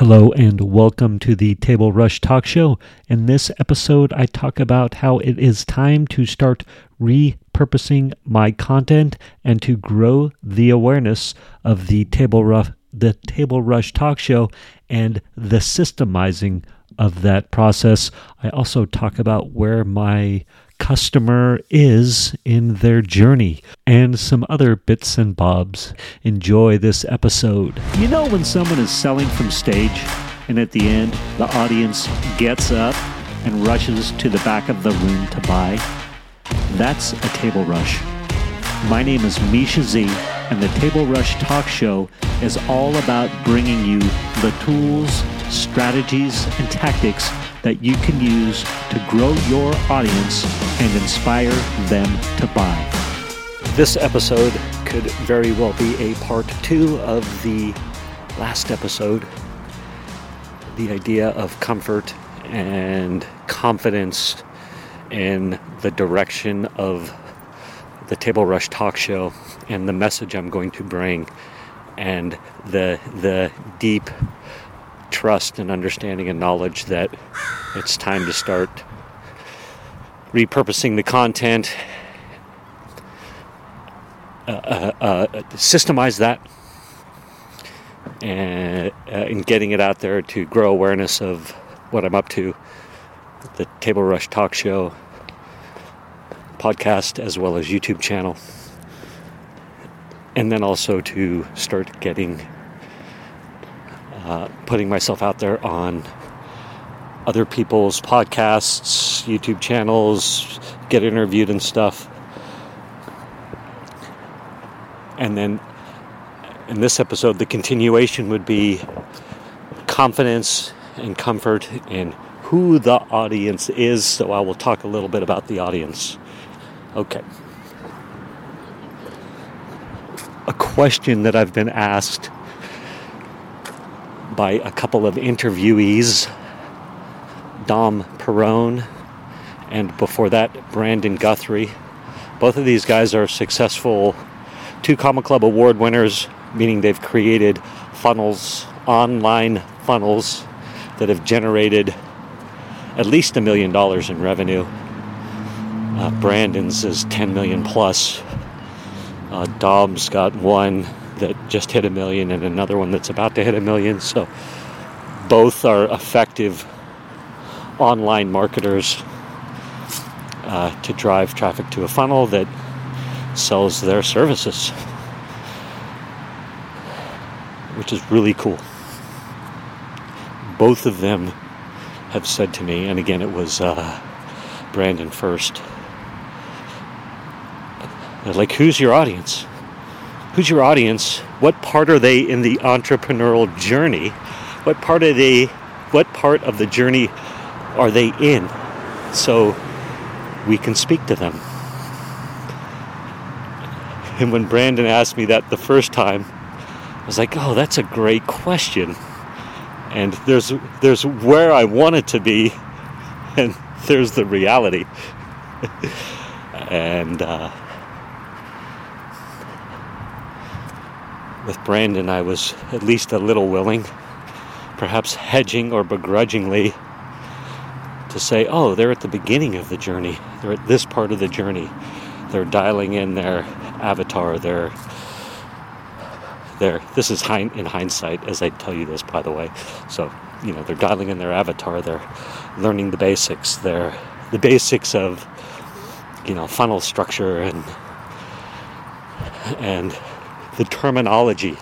Hello and welcome to the Table Rush Talk Show. In this episode, I talk about how it is time to start repurposing my content and to grow the awareness of the Table Rush, the Table Rush Talk Show and the systemizing of that process. I also talk about where my customer is in their journey and some other bits and bobs. Enjoy this episode. You know, when someone is selling from stage and at the end the audience gets up and rushes to the back of the room to buy? That's a table rush. My name is Misha Z, and the Table Rush Talk Show is all about bringing you the tools, strategies, and tactics that you can use to grow your audience and inspire them to buy. This episode could very well be a part two of the last episode. The idea of comfort and confidence in the direction of the Table Rush Talk Show and the message I'm going to bring and the the deep trust and understanding and knowledge that it's time to start repurposing the content, uh, uh, uh, systemize that, and, uh, and getting it out there to grow awareness of what I'm up to, the Table Rush Talk Show podcast, as well as YouTube channel, and then also to start getting uh, putting myself out there on other people's podcasts, YouTube channels, get interviewed and stuff. And then in this episode, the continuation would be confidence and comfort in who the audience is. So I will talk a little bit about the audience. Okay. A question that I've been asked by a couple of interviewees, Dom Perrone, and before that, Brandon Guthrie. Both of these guys are successful two Comma Club award winners, meaning they've created funnels, online funnels that have generated at least a million dollars in revenue. Uh, Brandon's is 10 million plus. Uh, Dom's got one that just hit a million and another one that's about to hit a million. So both are effective online marketers uh, to drive traffic to a funnel that sells their services, which is really cool. Both of them have said to me, and again, it was uh, Brandon first. Like, who's your audience? Who's your audience? What part are they in the entrepreneurial journey? What part are they what part of the journey are they in? So we can speak to them. And when Brandon asked me that the first time, I was like, "Oh, that's a great question." And there's there's where I want it to be, and there's the reality. and uh, with Brandon, I was at least a little willing, perhaps hedging or begrudgingly, to say, oh, they're at the beginning of the journey. They're at this part of the journey. They're dialing in their avatar, their their this is in hindsight as I tell you this by the way. So, you know, they're dialing in their avatar, they're learning the basics, they're the basics of you know, funnel structure and and the terminology,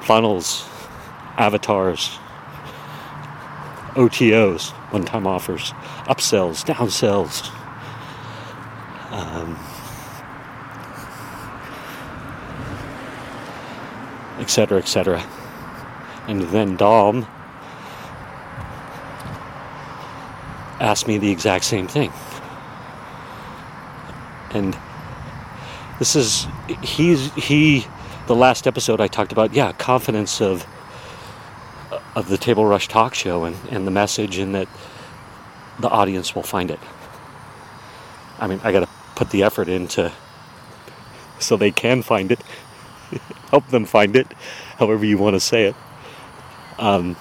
funnels, avatars, OTOs, one time offers, upsells, downsells. Um, etc., etc. And then Dom asked me the exact same thing. And this is he's he the last episode I talked about yeah confidence of of the Table Rush talk show and, and the message and that the audience will find it. I mean I gotta put the effort into so they can find it. Help them find it, however you want to say it. Um,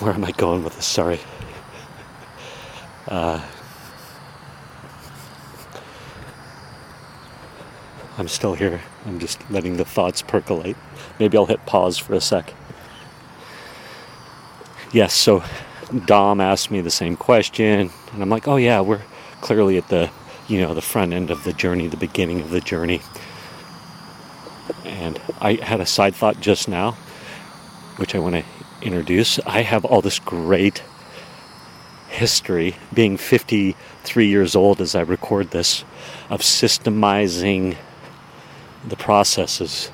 where am I going with this? Sorry. Uh, I'm still here. I'm just letting the thoughts percolate. Maybe I'll hit pause for a sec. Yes, so Dom asked me the same question, and I'm like, oh yeah, we're clearly at the, you know, the front end of the journey, the beginning of the journey. And I had a side thought just now, which I want to introduce. I have all this great history, being 53 years old as I record this, of systemizing the processes.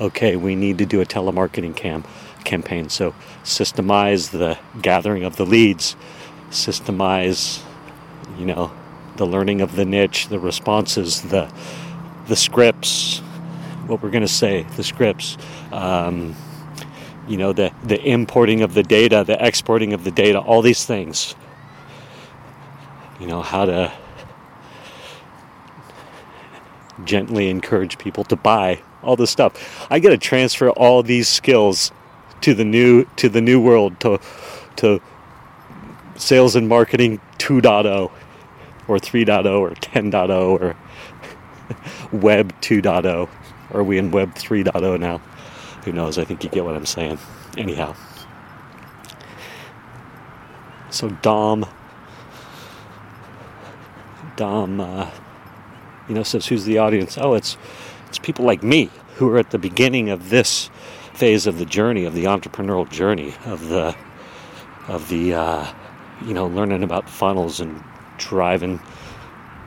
Okay, we need to do a telemarketing cam campaign. So systemize the gathering of the leads, systemize, you know, the learning of the niche, the responses, the the scripts, what we're going to say, the scripts, um, you know, the the importing of the data, the exporting of the data, all these things. You know how to gently encourage people to buy all this stuff. I got to transfer all these skills to the new to the new world to to sales and marketing 2.0 or 3.0 or 10.0 or web 2.0 are we in web 3.0 now? Who knows? I think you get what i'm saying. Anyhow. So dom dom uh, you know says who's the audience? Oh it's it's people like me who are at the beginning of this phase of the journey of the entrepreneurial journey of the of the uh, you know learning about funnels and driving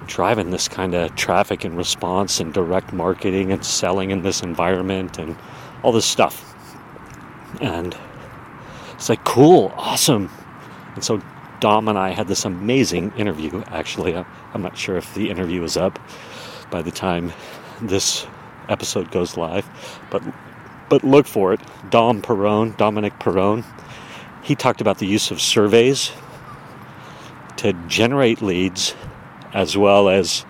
driving this kind of traffic and response and direct marketing and selling in this environment and all this stuff. And it's like cool awesome. And so dom and i had this amazing interview actually. I'm not sure if the interview is up by the time this episode goes live but but look for it. Dom Perrone, Dominic Perrone, he talked about the use of surveys to generate leads as well as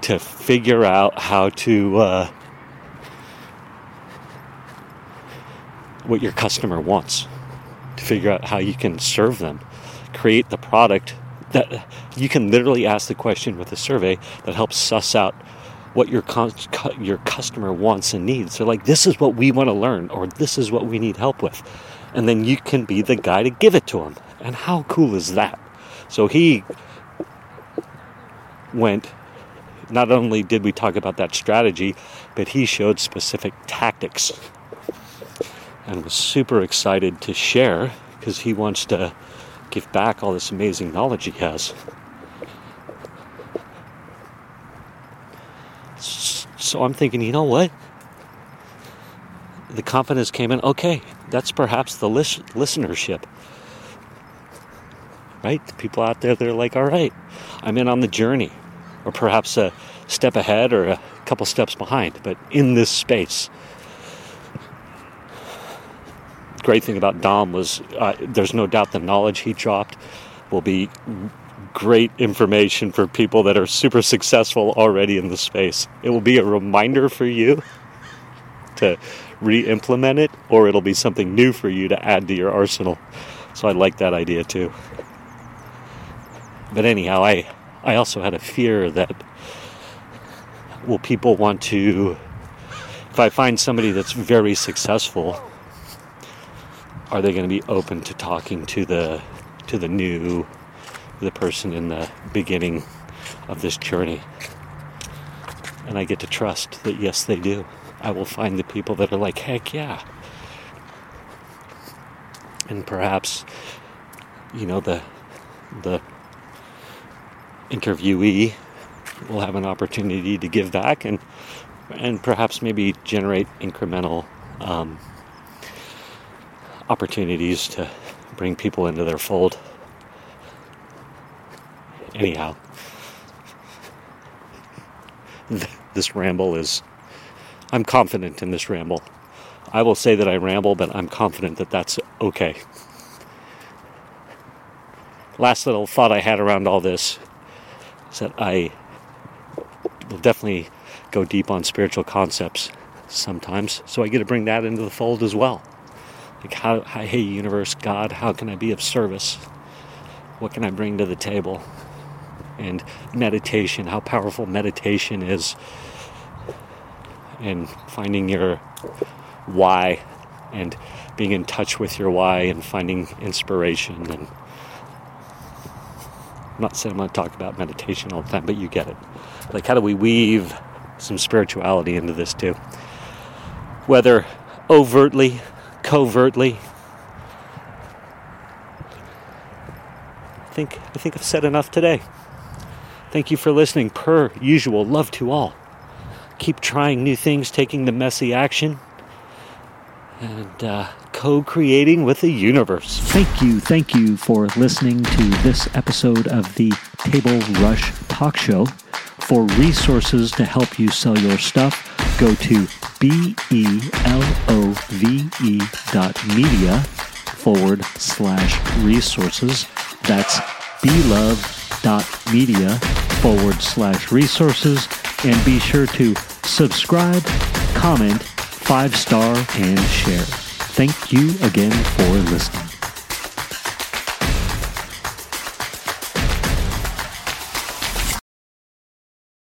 to figure out how to uh, what your customer wants to figure out how you can serve them create the product that you can literally ask the question with a survey that helps suss out what your con- your customer wants and needs. They're like, this is what we want to learn, or this is what we need help with, and then you can be the guy to give it to them. And how cool is that? So he went. Not only did we talk about that strategy, but he showed specific tactics, and was super excited to share because he wants to give back all this amazing knowledge he has. So I'm thinking, you know what? The confidence came in, okay, that's perhaps the lis- listenership. Right? The people out there, they're like, all right, I'm in on the journey. Or perhaps a step ahead or a couple steps behind, but in this space. Great thing about Dom was uh, there's no doubt the knowledge he dropped will be great information for people that are super successful already in the space. It will be a reminder for you to re implement it, or it'll be something new for you to add to your arsenal. So I like that idea too. But anyhow, I, I also had a fear that will people want to, if I find somebody that's very successful, are they going to be open to talking to the to the new the person in the beginning of this journey. And I get to trust that, yes, they do. I will find the people that are like, heck yeah. And perhaps, you know, the, the interviewee will have an opportunity to give back and, and perhaps maybe generate incremental um, opportunities to bring people into their fold. Anyhow, this ramble is. I'm confident in this ramble. I will say that I ramble, but I'm confident that that's okay. Last little thought I had around all this is that I will definitely go deep on spiritual concepts sometimes, so I get to bring that into the fold as well. Like, how, hey, universe, God, how can I be of service? What can I bring to the table? And meditation, how powerful meditation is, and finding your why and being in touch with your why and finding inspiration and I'm not saying I'm going to talk about meditation all the time, but you get it. Like, how do we weave some spirituality into this too? Whether overtly, covertly. I think I think I've said enough today. Thank you for listening. Per usual, love to all. Keep trying new things, taking the messy action, and uh, co creating with the universe. Thank you, thank you for listening to this episode of the Table Rush Talk Show. For resources to help you sell your stuff, go to B E L O V E dot media forward slash resources. That's belove dot media forward slash resources. And be sure to subscribe, comment, five star, and share. Thank you again for listening.